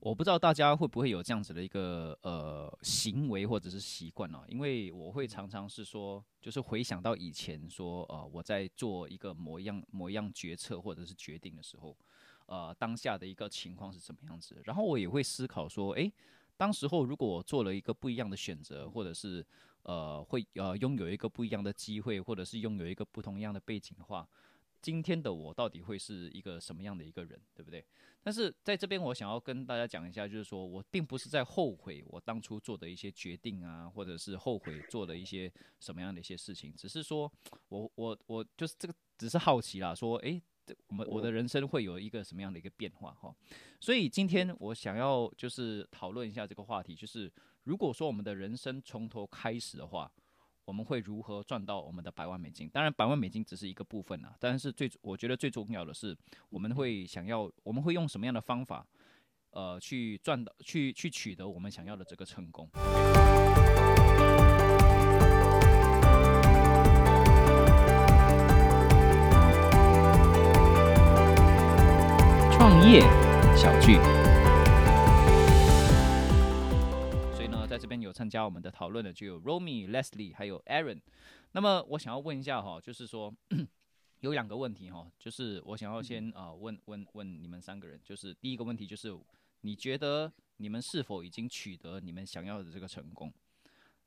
我不知道大家会不会有这样子的一个呃行为或者是习惯呢？因为我会常常是说，就是回想到以前说，呃，我在做一个模样模样决策或者是决定的时候，呃，当下的一个情况是怎么样子？然后我也会思考说，诶，当时候如果我做了一个不一样的选择，或者是呃会呃拥有一个不一样的机会，或者是拥有一个不同样的背景的话。今天的我到底会是一个什么样的一个人，对不对？但是在这边，我想要跟大家讲一下，就是说我并不是在后悔我当初做的一些决定啊，或者是后悔做的一些什么样的一些事情，只是说我我我就是这个，只是好奇啦，说，诶，我们我的人生会有一个什么样的一个变化哈？所以今天我想要就是讨论一下这个话题，就是如果说我们的人生从头开始的话。我们会如何赚到我们的百万美金？当然，百万美金只是一个部分啊。但是最我觉得最重要的是，我们会想要，我们会用什么样的方法，呃，去赚到，去去取得我们想要的这个成功。创业小聚。参加我们的讨论的就有 Romy、Leslie 还有 Aaron。那么我想要问一下哈，就是说 有两个问题哈，就是我想要先啊、呃、问问问你们三个人，就是第一个问题就是你觉得你们是否已经取得你们想要的这个成功？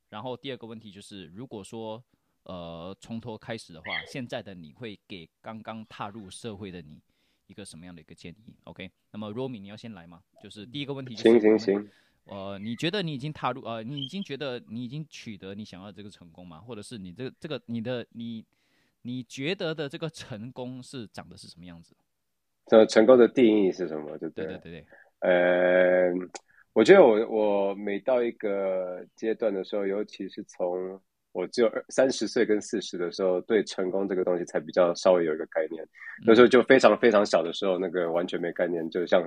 然后第二个问题就是如果说呃从头开始的话，现在的你会给刚刚踏入社会的你一个什么样的一个建议？OK，那么 Romy 你要先来吗？就是第一个问题。行行行。呃，你觉得你已经踏入呃，你已经觉得你已经取得你想要的这个成功吗？或者是你这个这个你的你你觉得的这个成功是长的是什么样子？这成功的定义是什么？对不对？对对对对。呃，我觉得我我每到一个阶段的时候，尤其是从我只有三十岁跟四十的时候，对成功这个东西才比较稍微有一个概念。那时候就非常非常小的时候，那个完全没概念，就像。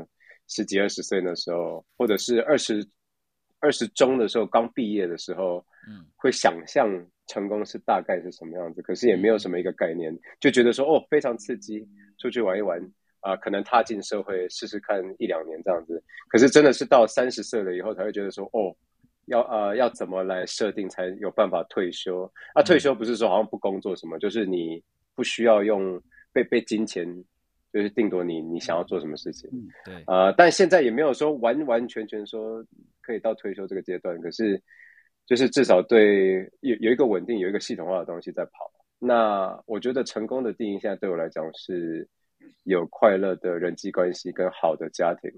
十几二十岁的时候，或者是二十二十中的时候，刚毕业的时候，嗯，会想象成功是大概是什么样子，可是也没有什么一个概念，就觉得说哦，非常刺激，出去玩一玩啊，呃，可能踏进社会试试看一两年这样子。可是真的是到三十岁了以后，才会觉得说哦，要呃要怎么来设定才有办法退休？啊，退休不是说好像不工作什么，就是你不需要用被被金钱。就是定夺你你想要做什么事情，嗯、对，呃，但现在也没有说完完全全说可以到退休这个阶段，可是就是至少对有有一个稳定有一个系统化的东西在跑。那我觉得成功的定义现在对我来讲是有快乐的人际关系跟好的家庭，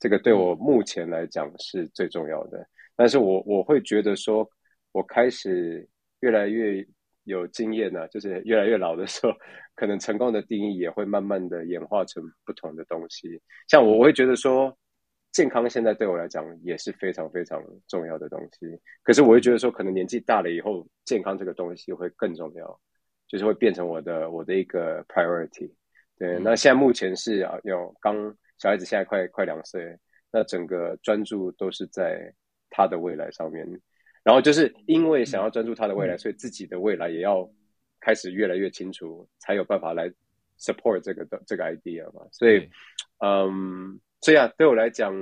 这个对我目前来讲是最重要的。但是我我会觉得说，我开始越来越。有经验呢、啊，就是越来越老的时候，可能成功的定义也会慢慢的演化成不同的东西。像我，我会觉得说，健康现在对我来讲也是非常非常重要的东西。可是我会觉得说，可能年纪大了以后，健康这个东西会更重要，就是会变成我的我的一个 priority。对，那现在目前是啊，有刚小孩子现在快快两岁，那整个专注都是在他的未来上面。然后就是因为想要专注他的未来，嗯、所以自己的未来也要开始越来越清楚，才有办法来 support 这个的这个 idea 嘛。所以，嗯，这样对我来讲，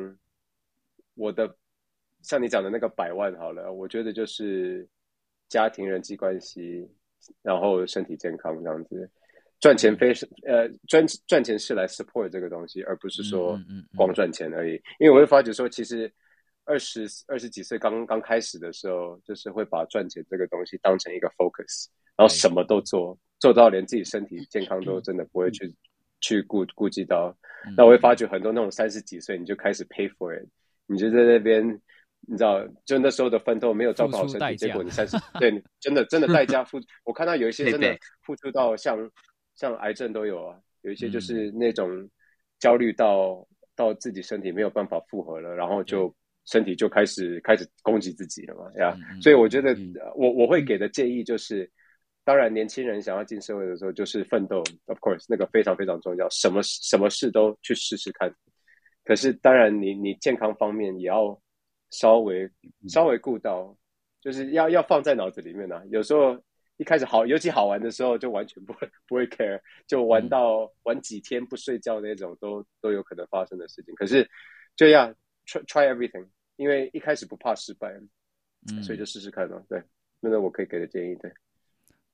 我的像你讲的那个百万好了，我觉得就是家庭人际关系，然后身体健康这样子，赚钱非是呃赚赚钱是来 support 这个东西，而不是说光赚钱而已。因为我会发觉说，其实。二十二十几岁刚刚开始的时候，就是会把赚钱这个东西当成一个 focus，然后什么都做，做到连自己身体健康都真的不会去去顾顾及到。那我会发觉很多那种三十几岁你就开始 pay for it，你就在那边，你知道，就那时候的奋斗没有照顾好身体，结果你三十对，真的真的代价付。我看到有一些真的付出到像像癌症都有啊，有一些就是那种焦虑到到自己身体没有办法复合了，然后就。身体就开始开始攻击自己了嘛，呀、嗯，所以我觉得我我会给的建议就是，当然年轻人想要进社会的时候就是奋斗，of course 那个非常非常重要，什么什么事都去试试看。可是当然你你健康方面也要稍微稍微顾到，就是要要放在脑子里面呢、啊。有时候一开始好，尤其好玩的时候就完全不会不会 care，就玩到玩几天不睡觉那种都都有可能发生的事情。可是这样。Try try everything，因为一开始不怕失败，嗯，所以就试试看嘛。对，那是我可以给的建议。对，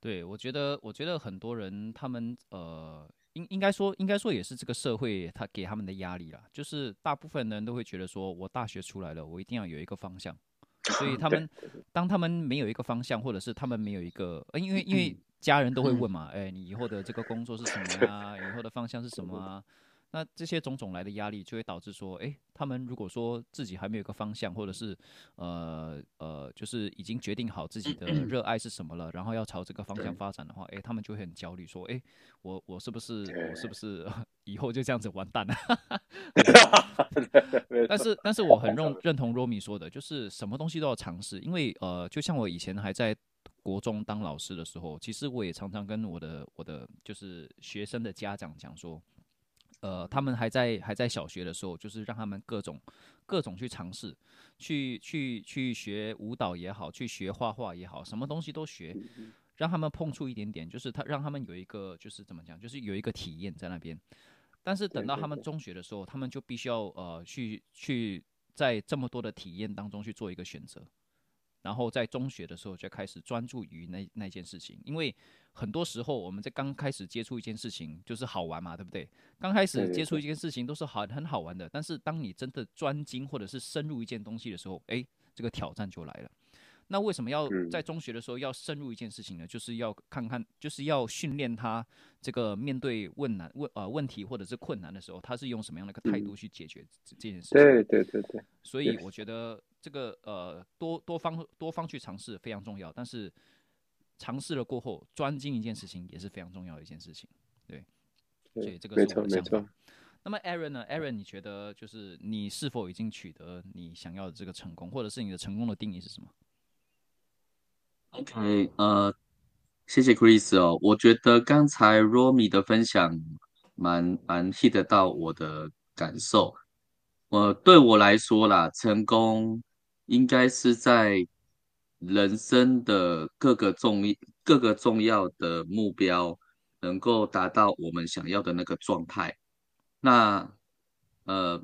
对我觉得，我觉得很多人他们呃，应应该说，应该说也是这个社会他给他们的压力啦，就是大部分人都会觉得说，我大学出来了，我一定要有一个方向，所以他们当他们没有一个方向，或者是他们没有一个，呃，因为因为 家人都会问嘛，哎，你以后的这个工作是什么呀？以后的方向是什么啊？那这些种种来的压力，就会导致说，诶，他们如果说自己还没有一个方向，或者是，呃呃，就是已经决定好自己的热爱是什么了，然后要朝这个方向发展的话，诶，他们就会很焦虑，说，诶，我我是不是我是不是以后就这样子完蛋了？但是但是我很认认同 Romi 说的，就是什么东西都要尝试，因为呃，就像我以前还在国中当老师的时候，其实我也常常跟我的我的就是学生的家长讲说。呃，他们还在还在小学的时候，就是让他们各种各种去尝试，去去去学舞蹈也好，去学画画也好，什么东西都学，让他们碰触一点点，就是他让他们有一个就是怎么讲，就是有一个体验在那边。但是等到他们中学的时候，他们就必须要呃去去在这么多的体验当中去做一个选择。然后在中学的时候就开始专注于那那件事情，因为很多时候我们在刚开始接触一件事情就是好玩嘛，对不对？刚开始接触一件事情都是很很好玩的，但是当你真的专精或者是深入一件东西的时候，诶，这个挑战就来了。那为什么要在中学的时候要深入一件事情呢？就是要看看，就是要训练他这个面对问难问呃问题或者是困难的时候，他是用什么样的一个态度去解决这件事情？对对对对。所以我觉得这个呃多多方多方去尝试非常重要，但是尝试了过后专精一件事情也是非常重要的一件事情。对，所以这个是我的想法。那么 Aaron 呢？Aaron，你觉得就是你是否已经取得你想要的这个成功，或者是你的成功的定义是什么？OK，呃，谢谢 Chris 哦。我觉得刚才 Romy 的分享蛮蛮 hit 到我的感受。呃，对我来说啦，成功应该是在人生的各个重各个重要的目标能够达到我们想要的那个状态。那呃，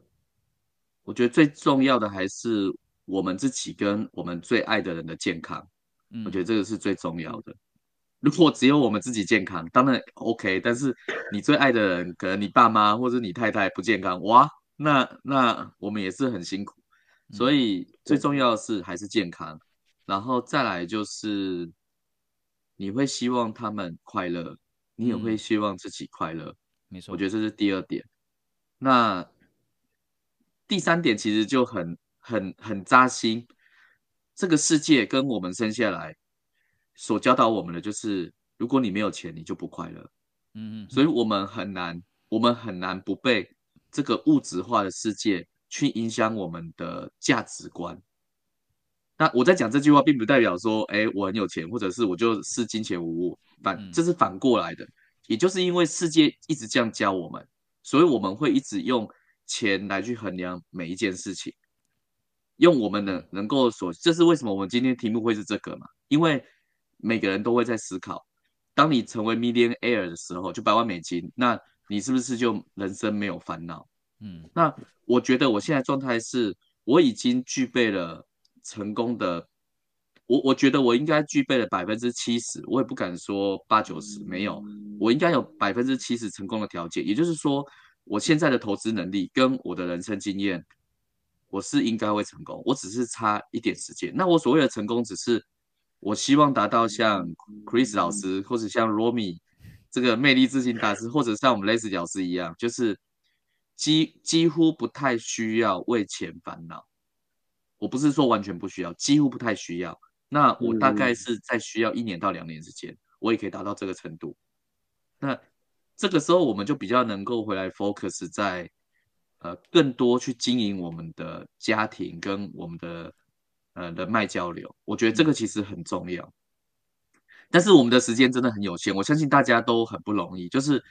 我觉得最重要的还是我们自己跟我们最爱的人的健康。我觉得这个是最重要的。如果只有我们自己健康，当然 OK。但是你最爱的人，可能你爸妈或者你太太不健康，哇，那那我们也是很辛苦。所以最重要的是还是健康，然后再来就是你会希望他们快乐，你也会希望自己快乐。没错，我觉得这是第二点。那第三点其实就很很很扎心。这个世界跟我们生下来所教导我们的就是，如果你没有钱，你就不快乐。嗯嗯，所以我们很难，我们很难不被这个物质化的世界去影响我们的价值观。那我在讲这句话，并不代表说，哎，我很有钱，或者是我就视金钱无物。反，这是反过来的。也就是因为世界一直这样教我们，所以我们会一直用钱来去衡量每一件事情。用我们能能够所，这是为什么我们今天题目会是这个嘛？因为每个人都会在思考，当你成为 millionaire 的时候，就百万美金，那你是不是就人生没有烦恼？嗯，那我觉得我现在状态是，我已经具备了成功的，我我觉得我应该具备了百分之七十，我也不敢说八九十，没有，我应该有百分之七十成功的条件，也就是说，我现在的投资能力跟我的人生经验。我是应该会成功，我只是差一点时间。那我所谓的成功，只是我希望达到像 Chris 老师，或者像 Romy 这个魅力自信大师，或者像我们 Les 老师一样，就是几几乎不太需要为钱烦恼。我不是说完全不需要，几乎不太需要。那我大概是在需要一年到两年之间，我也可以达到这个程度。那这个时候，我们就比较能够回来 focus 在。呃，更多去经营我们的家庭跟我们的呃人脉交流，我觉得这个其实很重要。但是我们的时间真的很有限，我相信大家都很不容易。就是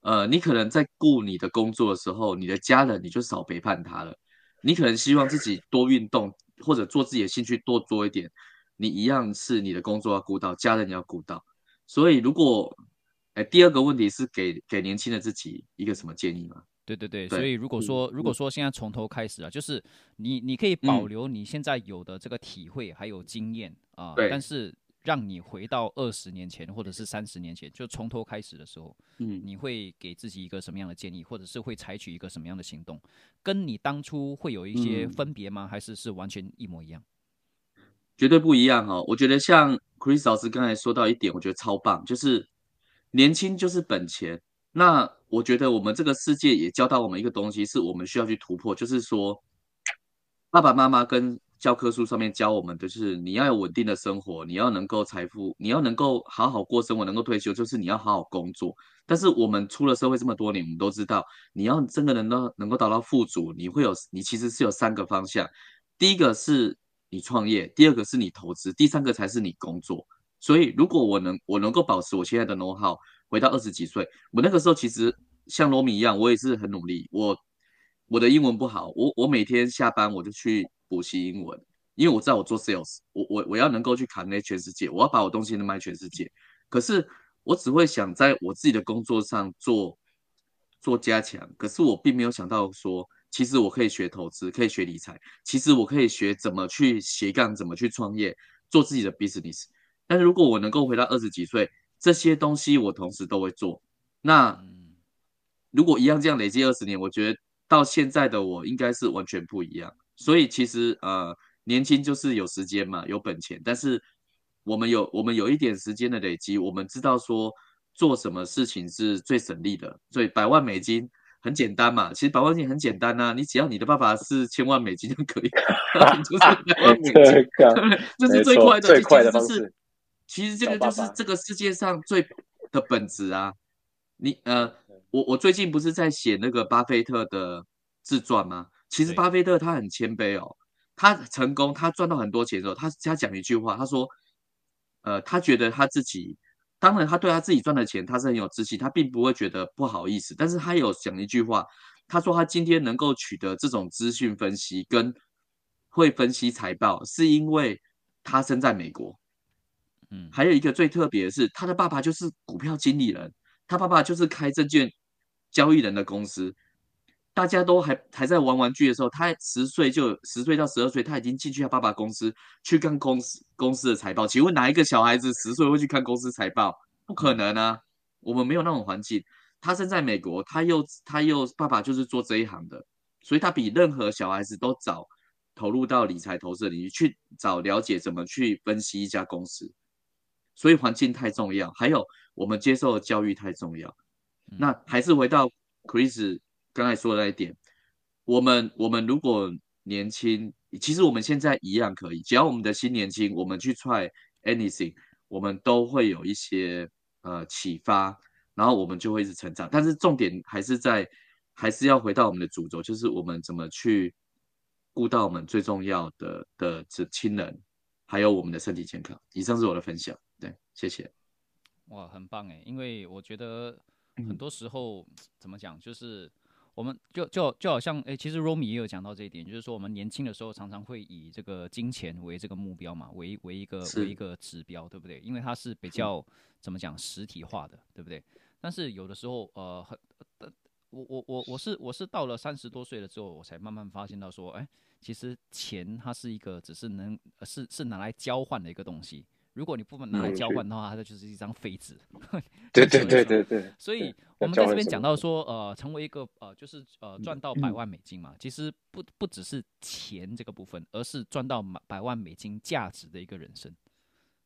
呃，你可能在顾你的工作的时候，你的家人你就少陪伴他了。你可能希望自己多运动或者做自己的兴趣多做一点，你一样是你的工作要顾到，家人也要顾到。所以如果，哎，第二个问题是给给年轻的自己一个什么建议吗？对对对，所以如果说如果说现在从头开始啊，就是你你可以保留你现在有的这个体会还有经验啊，但是让你回到二十年前或者是三十年前，就从头开始的时候，嗯，你会给自己一个什么样的建议，或者是会采取一个什么样的行动？跟你当初会有一些分别吗？还是是完全一模一样？绝对不一样哦！我觉得像 Chris 老师刚才说到一点，我觉得超棒，就是年轻就是本钱。那我觉得我们这个世界也教到我们一个东西，是我们需要去突破，就是说，爸爸妈妈跟教科书上面教我们的，就是你要有稳定的生活，你要能够财富，你要能够好好过生活，能够退休，就是你要好好工作。但是我们出了社会这么多年，我们都知道，你要真的能够能够达到富足，你会有你其实是有三个方向，第一个是你创业，第二个是你投资，第三个才是你工作。所以如果我能我能够保持我现在的 know how。回到二十几岁，我那个时候其实像罗米一样，我也是很努力。我我的英文不好，我我每天下班我就去补习英文，因为我知道我做 sales，我我我要能够去 connect 全世界，我要把我东西能卖全世界。可是我只会想在我自己的工作上做做加强，可是我并没有想到说，其实我可以学投资，可以学理财，其实我可以学怎么去斜杠，怎么去创业，做自己的 business。但是如果我能够回到二十几岁，这些东西我同时都会做。那如果一样这样累积二十年，我觉得到现在的我应该是完全不一样。所以其实呃，年轻就是有时间嘛，有本钱。但是我们有我们有一点时间的累积，我们知道说做什么事情是最省力的。所以百万美金很简单嘛，其实百万美金很简单呐、啊，你只要你的爸爸是千万美金就可以，就是百万美金，这是最快的，最快的方式。其实这个就是这个世界上最的本质啊！你呃，我我最近不是在写那个巴菲特的自传吗？其实巴菲特他很谦卑哦，他成功，他赚到很多钱之后，他他讲一句话，他说，呃，他觉得他自己，当然他对他自己赚的钱他是很有自信，他并不会觉得不好意思，但是他有讲一句话，他说他今天能够取得这种资讯分析跟会分析财报，是因为他生在美国。嗯，还有一个最特别的是，他的爸爸就是股票经理人，他爸爸就是开证券交易人的公司。大家都还还在玩玩具的时候，他十岁就十岁到十二岁，他已经进去他爸爸公司去看公司公司的财报。请问哪一个小孩子十岁会去看公司财报？不可能啊，我们没有那种环境。他生在美国，他又他又爸爸就是做这一行的，所以他比任何小孩子都早投入到理财投资的领域，去早了解怎么去分析一家公司。所以环境太重要，还有我们接受的教育太重要。那还是回到 Chris 刚才说的那一点，我们我们如果年轻，其实我们现在一样可以，只要我们的心年轻，我们去 try anything，我们都会有一些呃启发，然后我们就会一直成长。但是重点还是在，还是要回到我们的主轴，就是我们怎么去顾到我们最重要的的这亲人，还有我们的身体健康。以上是我的分享。对，谢谢。哇，很棒哎！因为我觉得很多时候、嗯、怎么讲，就是我们就就就好像哎，其实 Romy 也有讲到这一点，就是说我们年轻的时候常常会以这个金钱为这个目标嘛，为为一个为一个指标，对不对？因为它是比较怎么讲实体化的，对不对？但是有的时候呃，很我我我我是我是到了三十多岁了之后，我才慢慢发现到说，哎，其实钱它是一个只是能是是拿来交换的一个东西。如果你不拿来交换的话，它就是一张废纸。对对对对对。所以我们在这边讲到说，呃，成为一个呃，就是呃，赚到百万美金嘛，其实不不只是钱这个部分，而是赚到百万美金价值的一个人生。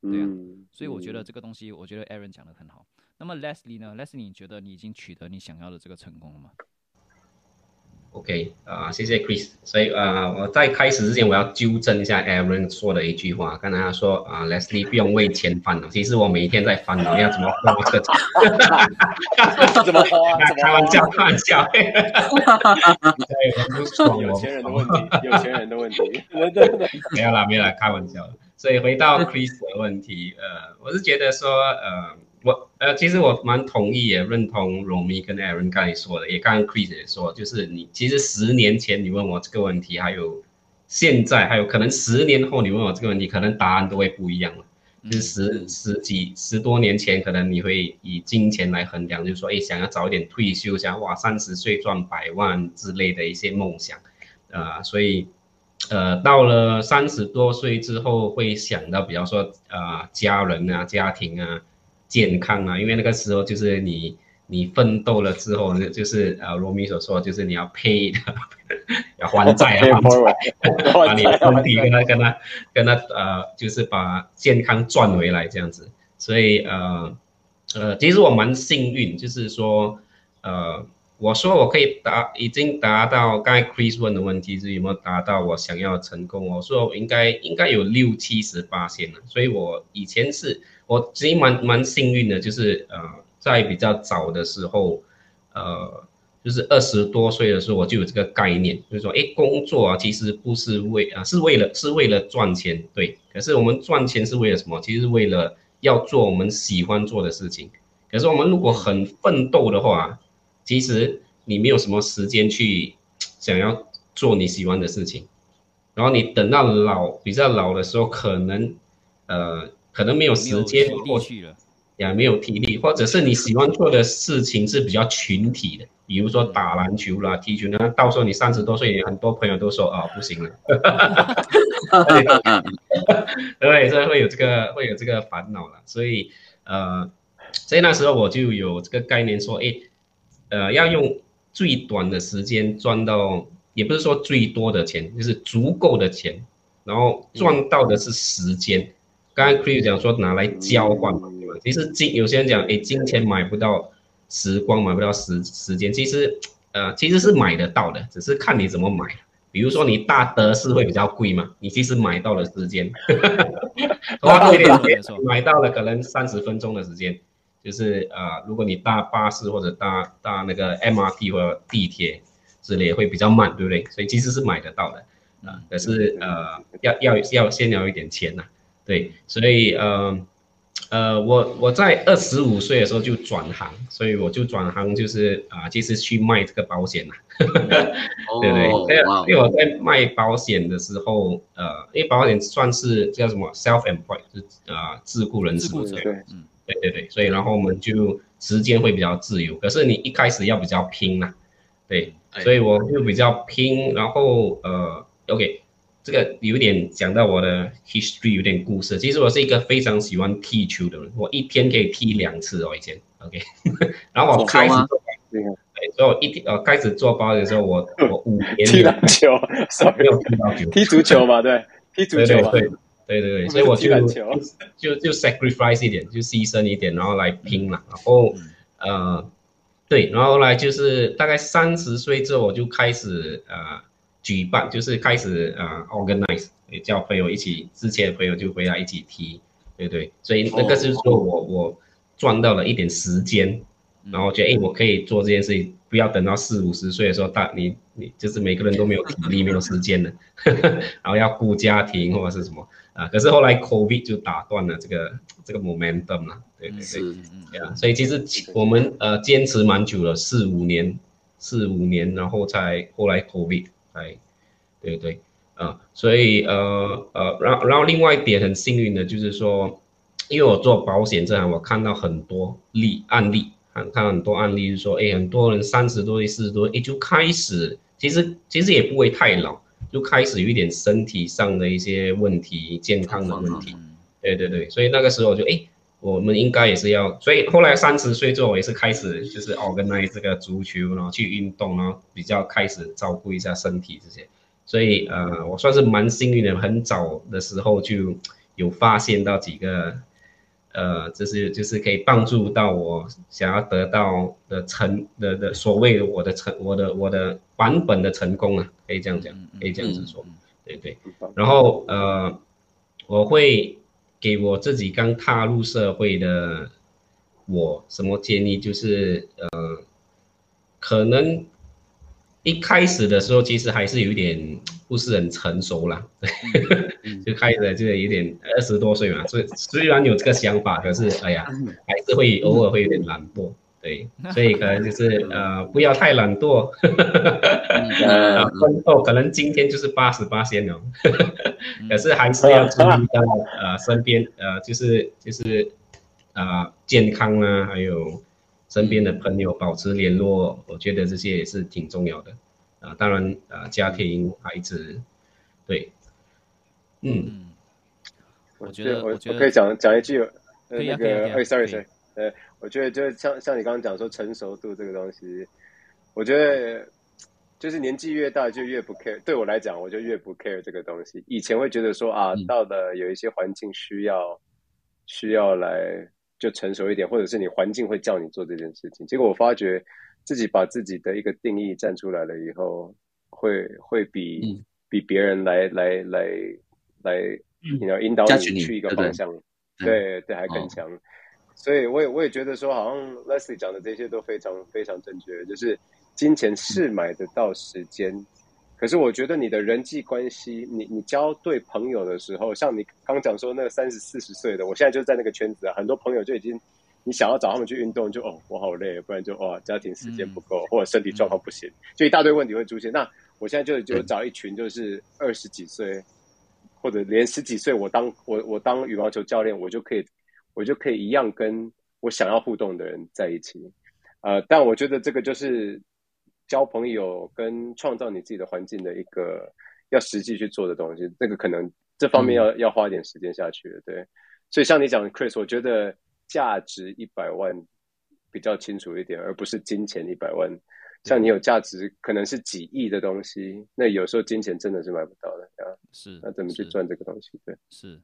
对啊。所以我觉得这个东西，我觉得 Aaron 讲的很好。那么 Leslie 呢？Leslie，你觉得你已经取得你想要的这个成功了吗？OK，啊、呃，谢谢 Chris。所以，呃，我在开始之前，我要纠正一下 Aaron 说的一句话。刚才他说，啊、呃、，Leslie 不用为钱烦恼。其实我每一天在烦恼要怎么花这个钱。怎么花？开玩笑，开玩笑。有钱人的问题，有钱人的问题。没有啦，没有啦，开玩笑。所以回到 Chris 的问题，呃，我是觉得说，呃。我呃，其实我蛮同意也认同 Romy 跟 Aaron 刚才说的，也刚刚 Chris 也说，就是你其实十年前你问我这个问题，还有现在还有可能十年后你问我这个问题，可能答案都会不一样了。就是十十几十多年前，可能你会以金钱来衡量，就是说，哎，想要早一点退休，想要哇三十岁赚百万之类的一些梦想，啊、呃，所以，呃，到了三十多岁之后，会想到，比方说，啊、呃，家人啊，家庭啊，健康啊，因为那个时候就是你。你奋斗了之后，就是呃，罗米所说，就是你要 pay 的，要还债啊，把你的身体跟他跟他跟他呃，就是把健康赚回来这样子。所以呃呃，其实我蛮幸运，就是说呃，我说我可以达，已经达到刚才 Chris 问的问题是有没有达到我想要成功？我说我应该应该有六七十八线了。所以我以前是我其实蛮蛮幸运的，就是呃。在比较早的时候，呃，就是二十多岁的时候，我就有这个概念，就是说，哎，工作啊，其实不是为啊，是为了是为了赚钱，对。可是我们赚钱是为了什么？其实是为了要做我们喜欢做的事情。可是我们如果很奋斗的话，其实你没有什么时间去想要做你喜欢的事情，然后你等到老比较老的时候，可能呃，可能没有时间过去了。也没有体力，或者是你喜欢做的事情是比较群体的，比如说打篮球啦、踢球，啦到时候你三十多岁，很多朋友都说啊、哦，不行了，对，所以会有这个会有这个烦恼了，所以呃，所以那时候我就有这个概念说，哎，呃，要用最短的时间赚到，也不是说最多的钱，就是足够的钱，然后赚到的是时间。刚刚 Chris 讲说拿来交换嘛。其实金有些人讲，哎，金钱买不到时光，买不到时时间。其实，呃，其实是买得到的，只是看你怎么买。比如说你搭德士会比较贵嘛，你其实买到了时间，花多一点钱买到了可能三十分钟的时间。就是呃，如果你搭巴士或者搭搭那个 MRT 或者地铁之类会比较慢，对不对？所以其实是买得到的啊，可是呃，要要要先要一点钱呐，对，所以呃。呃，我我在二十五岁的时候就转行，所以我就转行就是啊、呃，其实去卖这个保险啦，对不对？因为因为我在卖保险的时候，呃，因为保险算是叫什么 self-employed，是啊、呃，自雇人士，对，嗯，对对对，所以然后我们就时间会比较自由，可是你一开始要比较拼呐，对，所以我就比较拼，然后呃，OK。这个有点讲到我的 history，有点故事。其实我是一个非常喜欢踢球的人，我一天可以踢两次哦，以前。OK，然后我开始做，对，所以我一天呃开始做包的时候，我我五年踢篮球，没有踢到球，踢足球嘛，对，踢足球嘛，对对对对，所以我就就就 sacrifice 一点，就牺牲一点，然后来拼嘛。然后呃，对，然后后来就是大概三十岁之后，我就开始呃。举办就是开始啊、呃、organize，也叫朋友一起，之前的朋友就回来一起踢，对对，所以那个是说我、oh. 我赚到了一点时间，然后觉得哎，我可以做这件事情，不要等到四五十岁的时候，大你你就是每个人都没有体力，没有时间了，然后要顾家庭或者是什么啊，可是后来 COVID 就打断了这个这个 momentum 了，对对对，对啊，所以其实我们呃坚持蛮久了，四五年，四五年，然后才后来 COVID。哎，对对，啊，所以呃呃，然后然后另外一点很幸运的就是说，因为我做保险这行，我看到很多例案例，看看很多案例，就是说，哎，很多人三十多岁、四十多岁，哎，就开始，其实其实也不会太老，就开始有一点身体上的一些问题、健康的问题。对对对，所以那个时候就哎。我们应该也是要，所以后来三十岁之后也是开始就是 organize 这个足球，然后去运动，然后比较开始照顾一下身体这些。所以呃，我算是蛮幸运的，很早的时候就有发现到几个，呃，就是就是可以帮助到我想要得到的成的的所谓的我的成我的我的版本的成功啊，可以这样讲，可以这样子说，对对。然后呃，我会。给我自己刚踏入社会的我什么建议？就是呃，可能一开始的时候其实还是有点不是很成熟啦，就开始就有点二十多岁嘛，所以虽然有这个想法，可是哎呀，还是会偶尔会有点懒惰，对，所以可能就是 呃，不要太懒惰，嗯。呃，婚后可能今天就是八十八仙哦，可是还是要注意到呃身边呃就是就是啊健康啊，还有身边的朋友保持联络，我觉得这些也是挺重要的。啊。当然啊，家庭孩子，对，嗯，我觉得我我觉得可以讲讲一句，那个，哎，sorry sorry，呃，我觉得就是像像你刚刚讲说成熟度这个东西，我觉得就是年纪越大就越不 care。对我来讲，我就越不 care 这个东西。以前会觉得说啊，嗯到了有一些环境需要需要来就成熟一点，或者是你环境会叫你做这件事情。结果我发觉自己把自己的一个定义站出来了以后，会会比、嗯比别人来来来来，你要引导你你去一个方向。对对对，还更哦强。所以我也我也觉得说，好像 Leslie 讲的这些都非常非常正确。就是金钱是买得到时间，嗯可是我觉得你的人际关系，你你交对朋友的时候，像你刚讲说那个三十四十岁的，我现在就在那个圈子啊，很多朋友就已经，你想要找他们去运动就，哦我好累，不然就哇家庭时间不够，嗯、或者身体状况不行，就一大堆问题会出现。那我现在就就找一群就是二十几岁。或者连十几岁，我当我我当羽毛球教练，我就可以，我就可以一样跟我想要互动的人在一起。呃，但我觉得这个就是交朋友跟创造你自己的环境的一个要实际去做的东西。这个可能这方面要、嗯、要花点时间下去了。对，所以像你讲，Chris，我觉得价值一百万比较清楚一点，而不是金钱一百万。像你有价值可能是几亿的东西，那有时候金钱真的是买不到的啊。是，那怎么去赚这个东西？对，是，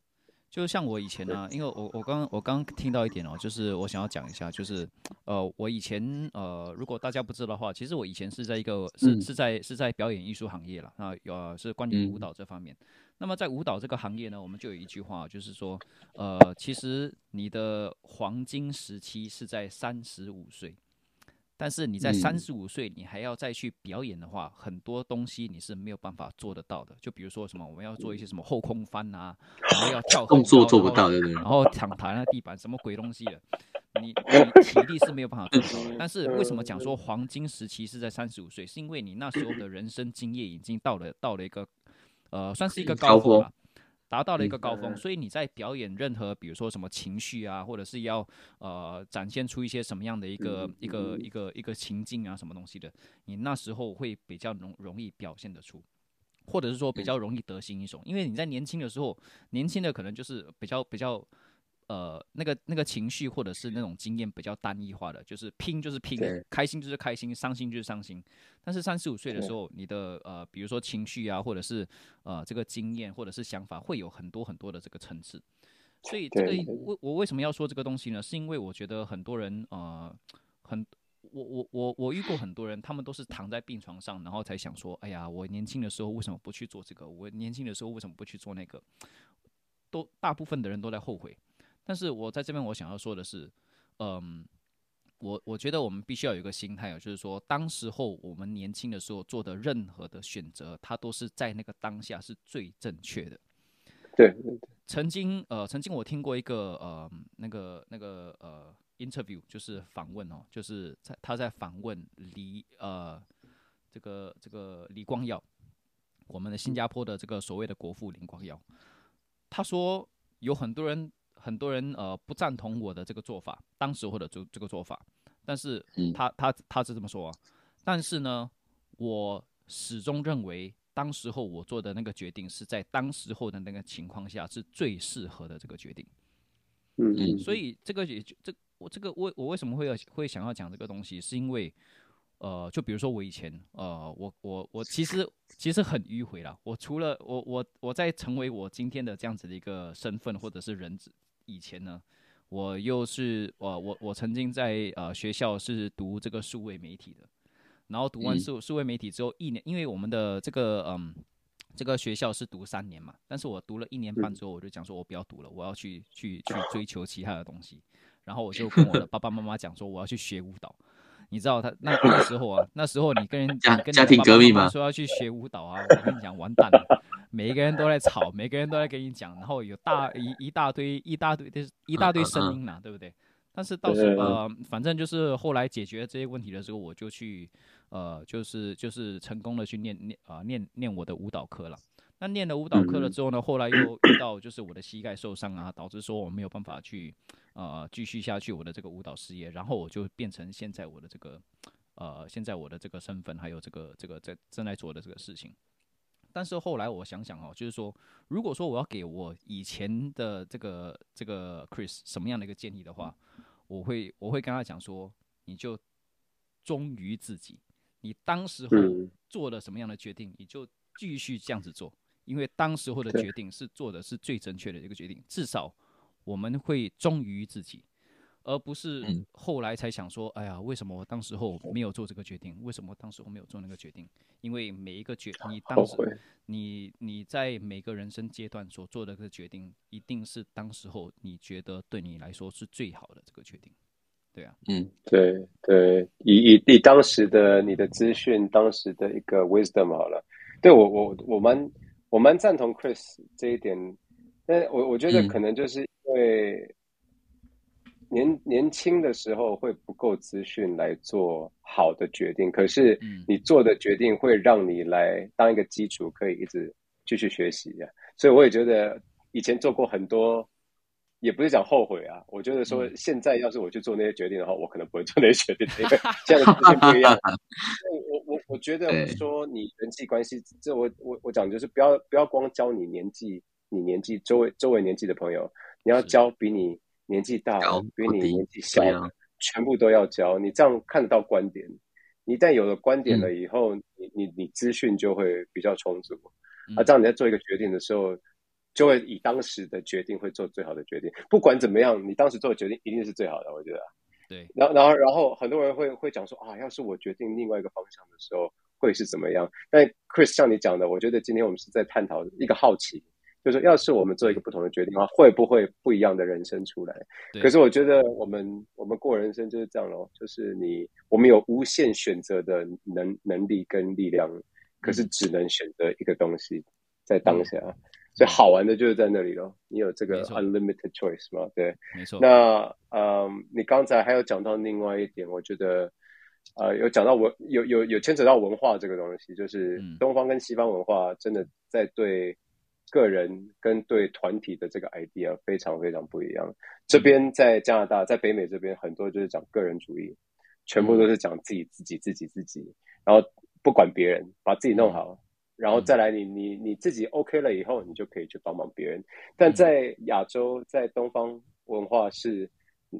就像我以前呢、啊，因为我我刚我刚听到一点哦，就是我想要讲一下，就是呃，我以前呃，如果大家不知道的话，其实我以前是在一个是是在是在表演艺术行业了，那呃是关于舞蹈这方面。嗯、那么在舞蹈这个行业呢，我们就有一句话，就是说，呃，其实你的黄金时期是在三十五岁。但是你在三十五岁，你还要再去表演的话，嗯，很多东西你是没有办法做得到的。就比如说什么，我们要做一些什么后空翻啊，然后要跳动作做不到，对不对？然后躺躺在地板，什么鬼东西的，你你体力是没有办法做到的。但是为什么讲说黄金时期是在三十五岁？是因为你那时候的人生经验已经到了到了一个，呃，算是一个高峰了。达到了一个高峰，所以你在表演任何，比如说什么情绪啊，或者是要呃展现出一些什么样的一个一个一个一个情境啊，什么东西的，你那时候会比较容容易表现得出，或者是说比较容易得心应手，因为你在年轻的时候，年轻的可能就是比较比较。呃，那个那个情绪或者是那种经验比较单一化的，就是拼就是拼，开心就是开心，伤心就是伤心。但是三十五岁的时候，你的呃，比如说情绪啊，或者是呃这个经验或者是想法，会有很多很多的这个层次。所以这个我我为什么要说这个东西呢？是因为我觉得很多人呃很我我我我遇过很多人，他们都是躺在病床上，然后才想说，哎呀，我年轻的时候为什么不去做这个？我年轻的时候为什么不去做那个？都大部分的人都在后悔。但是我在这边，我想要说的是，嗯，我我觉得我们必须要有一个心态，就是说，当时候我们年轻的时候做的任何的选择，它都是在那个当下是最正确的。对，曾经呃，曾经我听过一个呃，那个那个呃，interview，就是访问哦，就是在他在访问李呃，这个这个李光耀，我们的新加坡的这个所谓的国父李光耀，他说有很多人。很多人呃不赞同我的这个做法，当时或者这这个做法，但是他他他是这么说啊，但是呢，我始终认为当时候我做的那个决定是在当时候的那个情况下是最适合的这个决定。嗯嗯，所以这个也就这我这个我我为什么会要会想要讲这个东西，是因为呃，就比如说我以前呃，我我我其实其实很迂回啦，我除了我我我在成为我今天的这样子的一个身份或者是人质。以前呢，我又是我我我曾经在呃学校是读这个数位媒体的，然后读完数数位媒体之后一年，因为我们的这个嗯这个学校是读三年嘛，但是我读了一年半之后，我就讲说我不要读了，我要去去去 追求其他的东西，然后我就 跟我的爸爸妈妈讲说我要去学舞蹈。你知道他那那时候啊，那时候你跟人家跟家庭革命嘛，说要去学舞蹈啊，我跟你讲完蛋了，每一个人都在吵，每个人都在跟你讲，然后有大一一大堆一大堆的一大堆声音呐，对不对？但是到时候呃，反正就是后来解决这些问题的时候，我就去呃，就是就是成功的去念念啊、呃、念念我的舞蹈课了。那念了舞蹈课了之后呢，后来又遇到就是我的膝盖受伤啊，导致说我没有办法去呃继续下去我的这个舞蹈事业，然后我就变成现在我的这个呃现在我的这个身份，还有这个这个在正在做的这个事情。但是后来我想想哦，就是说，如果说我要给我以前的这个这个 Chris 什么样的一个建议的话，我会我会跟他讲说，你就忠于自己，你当时候做了什么样的决定，你就继续这样子做，因为当时候的决定是做的是最正确的一个决定，至少我们会忠于自己。而不是后来才想说，哎呀，为什么我当时候没有做这个决定？为什么当时候没有做那个决定？因为每一个决，你当时，你你在每个人生阶段所做的这个决定，一定是当时候你觉得对你来说是最好的这个决定。对啊，嗯，对对，以以以当时的你的资讯，当时的一个 wisdom 好了。对我我我蛮我蛮赞同 Chris 这一点，但我我觉得可能就是因为。年年轻的时候会不够资讯来做好的决定，可是你做的决定会让你来当一个基础，可以一直继续学习呀。所以我也觉得以前做过很多，也不是讲后悔啊。我觉得说现在要是我去做那些决定的话，我可能不会做那些决定，因为现在的资讯不一样。我觉得说你人际关系，这我我我讲就是不要不要光交你年纪你年纪周围周围年纪的朋友，你要交比你。年纪大，比你年纪小，啊，全部都要教。你这样看得到观点，你一旦有了观点了以后，嗯、你你你资讯就会比较充足。嗯、啊，这样你在做一个决定的时候，就会以当时的决定会做最好的决定。不管怎么样，你当时做的决定一定是最好的。我觉得，对。然后然后然后很多人会会讲说啊，要是我决定另外一个方向的时候，会是怎么样？但 Chris 像你讲的，我觉得今天我们是在探讨一个好奇。就是要是我们做一个不同的决定的话，会不会不一样的人生出来？可是我觉得我们我们过人生就是这样咯，就是你我们有无限选择的能能力跟力量，可是只能选择一个东西在当下，嗯、所以好玩的就是在那里咯。你有这个 unlimited choice 吗？对，没错。那嗯，你刚才还有讲到另外一点，我觉得呃，有讲到文有有有牵扯到文化这个东西，就是东方跟西方文化真的在对。个人跟对团体的这个 idea 非常非常不一样。这边在加拿大，在北美这边，很多就是讲个人主义，全部都是讲自己、自己、自己、自己，然后不管别人，把自己弄好，然后再来你你你自己 OK 了以后，你就可以去帮忙别人。但在亚洲，在东方文化是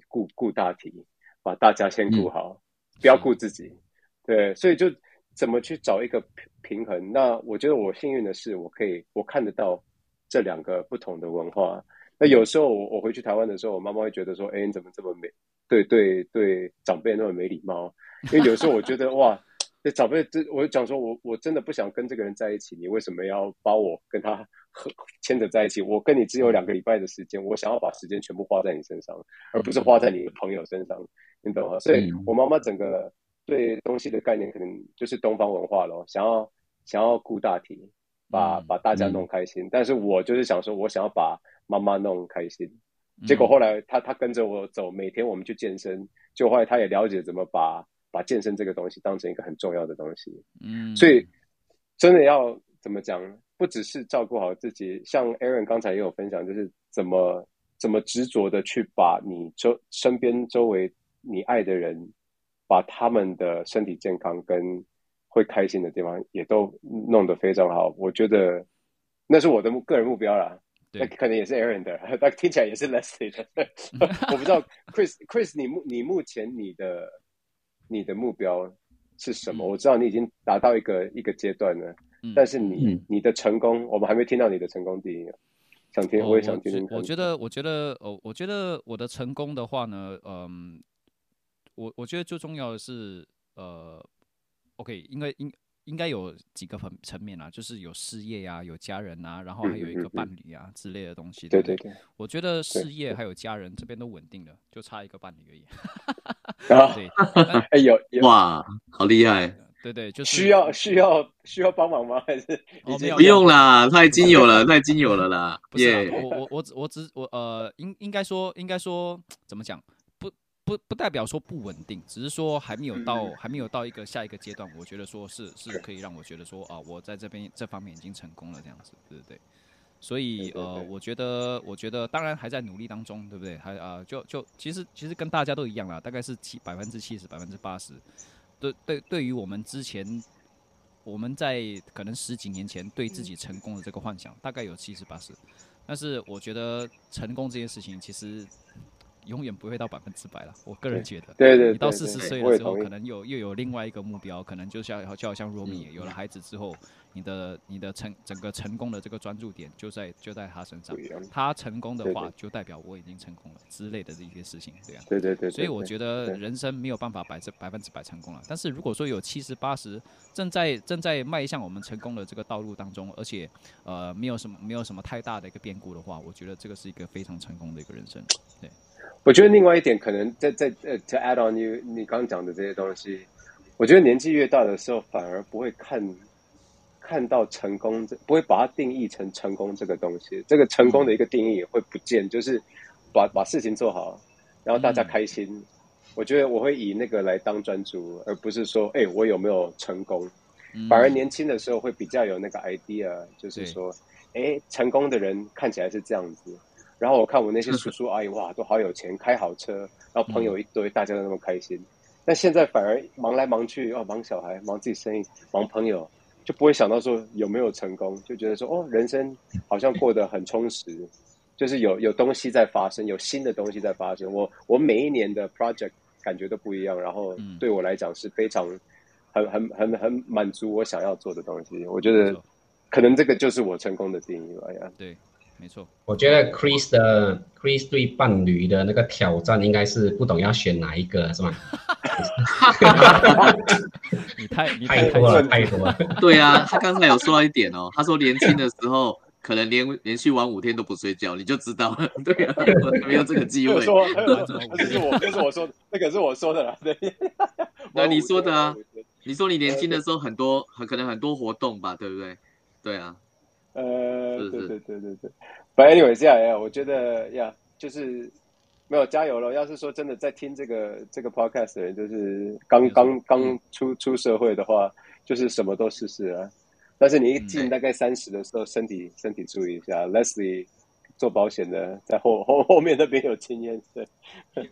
顾顾大体，把大家先顾好，不要顾自己。对，所以就。怎么去找一个平平衡？那我觉得我幸运的是，我可以我看得到这两个不同的文化。那有时候我我回去台湾的时候，我妈妈会觉得说：“哎，你怎么这么没对对对长辈那么没礼貌？”因为有时候我觉得哇，这长辈这我就讲说我我真的不想跟这个人在一起，你为什么要把我跟他和牵着在一起？我跟你只有两个礼拜的时间，我想要把时间全部花在你身上，而不是花在你的朋友身上，你懂吗？所以我妈妈整个。对东西的概念可能就是东方文化咯，想要想要顾大体，把、嗯、把大家弄开心。嗯、但是我就是想说，我想要把妈妈弄开心。嗯、结果后来他他跟着我走，每天我们去健身，就后来他也了解怎么把把健身这个东西当成一个很重要的东西。嗯，所以真的要怎么讲，不只是照顾好自己，像 Aaron 刚才也有分享，就是怎么怎么执着的去把你周身边周围你爱的人。把他们的身体健康跟会开心的地方也都弄得非常好，我觉得那是我的个人目标啦。对，那可能也是 Aaron 的，那听起来也是 Leslie 的。我不知道 Chris Chris，你目你目前你的你的目标是什么？嗯、我知道你已经达到一个一个阶段了，嗯、但是你、嗯、你的成功，我们还没听到你的成功第一。想听，我也想听。我觉得，我觉得，哦，我觉得我的成功的话呢，嗯。我我觉得最重要的是，呃，OK，应该应应该有几个层层面啊，就是有事业啊，有家人啊，然后还有一个伴侣啊、嗯嗯嗯、之类的东西。对对对，我觉得事业还有家人这边都稳定了，就差一个伴侣而已。对，哎呦，哇，好厉害！对对，就是需要需要需要帮忙吗？还是哦，没有，不用啦，他已经有了，他已经有了啦。不是，我我我我只我呃，应应该说应该说怎么讲？不不不代表说不稳定，只是说还没有到还没有到一个下一个阶段。我觉得说是是可以让我觉得说啊，我在这边这方面已经成功了这样子，对不对？所以呃，我觉得我觉得当然还在努力当中，对不对？还啊、呃，就就其实其实跟大家都一样啦，大概是七百分之七十百分之八十。对对，对于我们之前我们在可能十几年前对自己成功的这个幻想，大概有七十八十。但是我觉得成功这件事情其实。永远不会到百分之百了，我个人觉得。对对，对，你到四十岁了之后，可能有又有另外一个目标，可能就像就好像若米有了孩子之后，你的你的成整个成功的这个专注点就在就在他身上。他成功的话，就代表我已经成功了之类的这些事情，这样。对对对。所以我觉得人生没有办法百分百分之百成功了，但是如果说有七十八十正在正在迈向我们成功的这个道路当中，而且呃没有什么没有什么太大的一个变故的话，我觉得这个是一个非常成功的一个人生，对。我觉得另外一点可能在在呃，to add on you 你刚刚讲的这些东西，我觉得年纪越大的时候，反而不会看看到成功，不会把它定义成成功这个东西。这个成功的一个定义也会不见，就是把把事情做好，然后大家开心。嗯、我觉得我会以那个来当专注，而不是说，哎，我有没有成功？反而年轻的时候会比较有那个 idea，就是说，哎，成功的人看起来是这样子。然后我看我那些叔叔阿姨，哇，都好有钱，开好车，然后朋友一堆，大家都那么开心。但现在反而忙来忙去，哦，忙小孩，忙自己生意，忙朋友，就不会想到说有没有成功，就觉得说哦，人生好像过得很充实，就是有有东西在发生，有新的东西在发生。我我每一年的 project 感觉都不一样，然后对我来讲是非常很很很很满足我想要做的东西。我觉得可能这个就是我成功的定义吧，呀，对。没错，我觉得 Chris 的 Chris 对伴侣的那个挑战应该是不懂要选哪一个，是吗？你太你太多了，太多了。对啊，他刚才有说到一点哦，他说年轻的时候可能连连续玩五天都不睡觉，你就知道了。对啊，没有这个机会。说，那是我，那是我说，那个是我说的啦。对，那你说的啊？你说你年轻的时候很多，很可能很多活动吧，对不对？对啊。呃，对对对对对，But anyway，这样呀，我觉得呀，就是没有加油了。要是说真的在听这个这个 podcast 的人，就是刚刚刚出出社会的话，就是什么都试试啊。但是你一进大概三十的时候，身体身体注意一下。Leslie 做保险的，在后后后面那边有经验。对，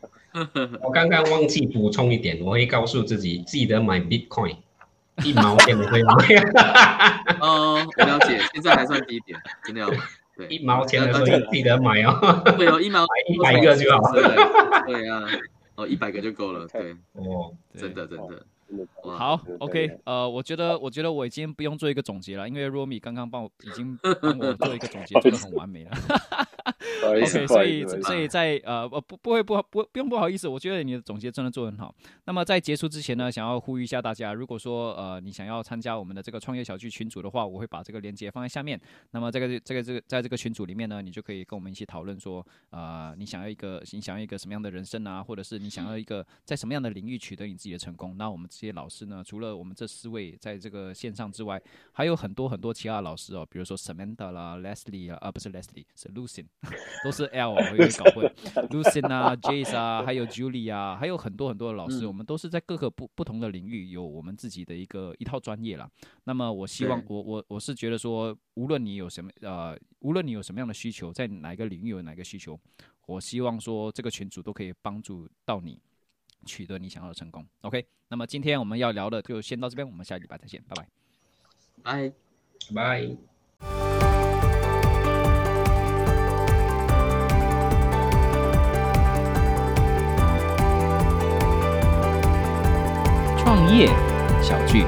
我刚刚忘记补充一点，我会告诉自己记得买 Bitcoin。一毛钱的会买，哦，我了解，现在还算低一点，真的要对，一毛钱的时候记得买哦，对哦，一毛一百个就好，对啊，哦，一百个就够了，对，哦，真的真的。好，OK，呃，我觉得，我觉得我已经不用做一个总结了，因为 Romi 刚刚帮我已经帮我做一个总结，做的很完美了。OK，所以，所以在呃，不，不会，不，不，不用不好意思，我觉得你的总结真的做得很好。那么在结束之前呢，想要呼吁一下大家，如果说呃你想要参加我们的这个创业小聚群组的话，我会把这个链接放在下面。那么这个这个这个在这个群组里面呢，你就可以跟我们一起讨论说，呃，你想要一个你想要一个什么样的人生啊，或者是你想要一个在什么样的领域取得你自己的成功，那我们。这些老师呢，除了我们这四位在这个线上之外，还有很多很多其他的老师哦，比如说 Samantha 啦、Leslie 啊，啊不是 Leslie，是 Lucien，都是 L，我有点搞混，Lucien 啊、Jace 啊，还有 Julie 啊，还有很多很多的老师，嗯、我们都是在各个不不同的领域有我们自己的一个一套专业啦。那么我希望，我我我是觉得说，无论你有什么呃，无论你有什么样的需求，在哪一个领域有哪个需求，我希望说这个群组都可以帮助到你。取得你想要的成功，OK。那么今天我们要聊的就先到这边，我们下礼拜再见，拜拜，拜拜。叶小聚。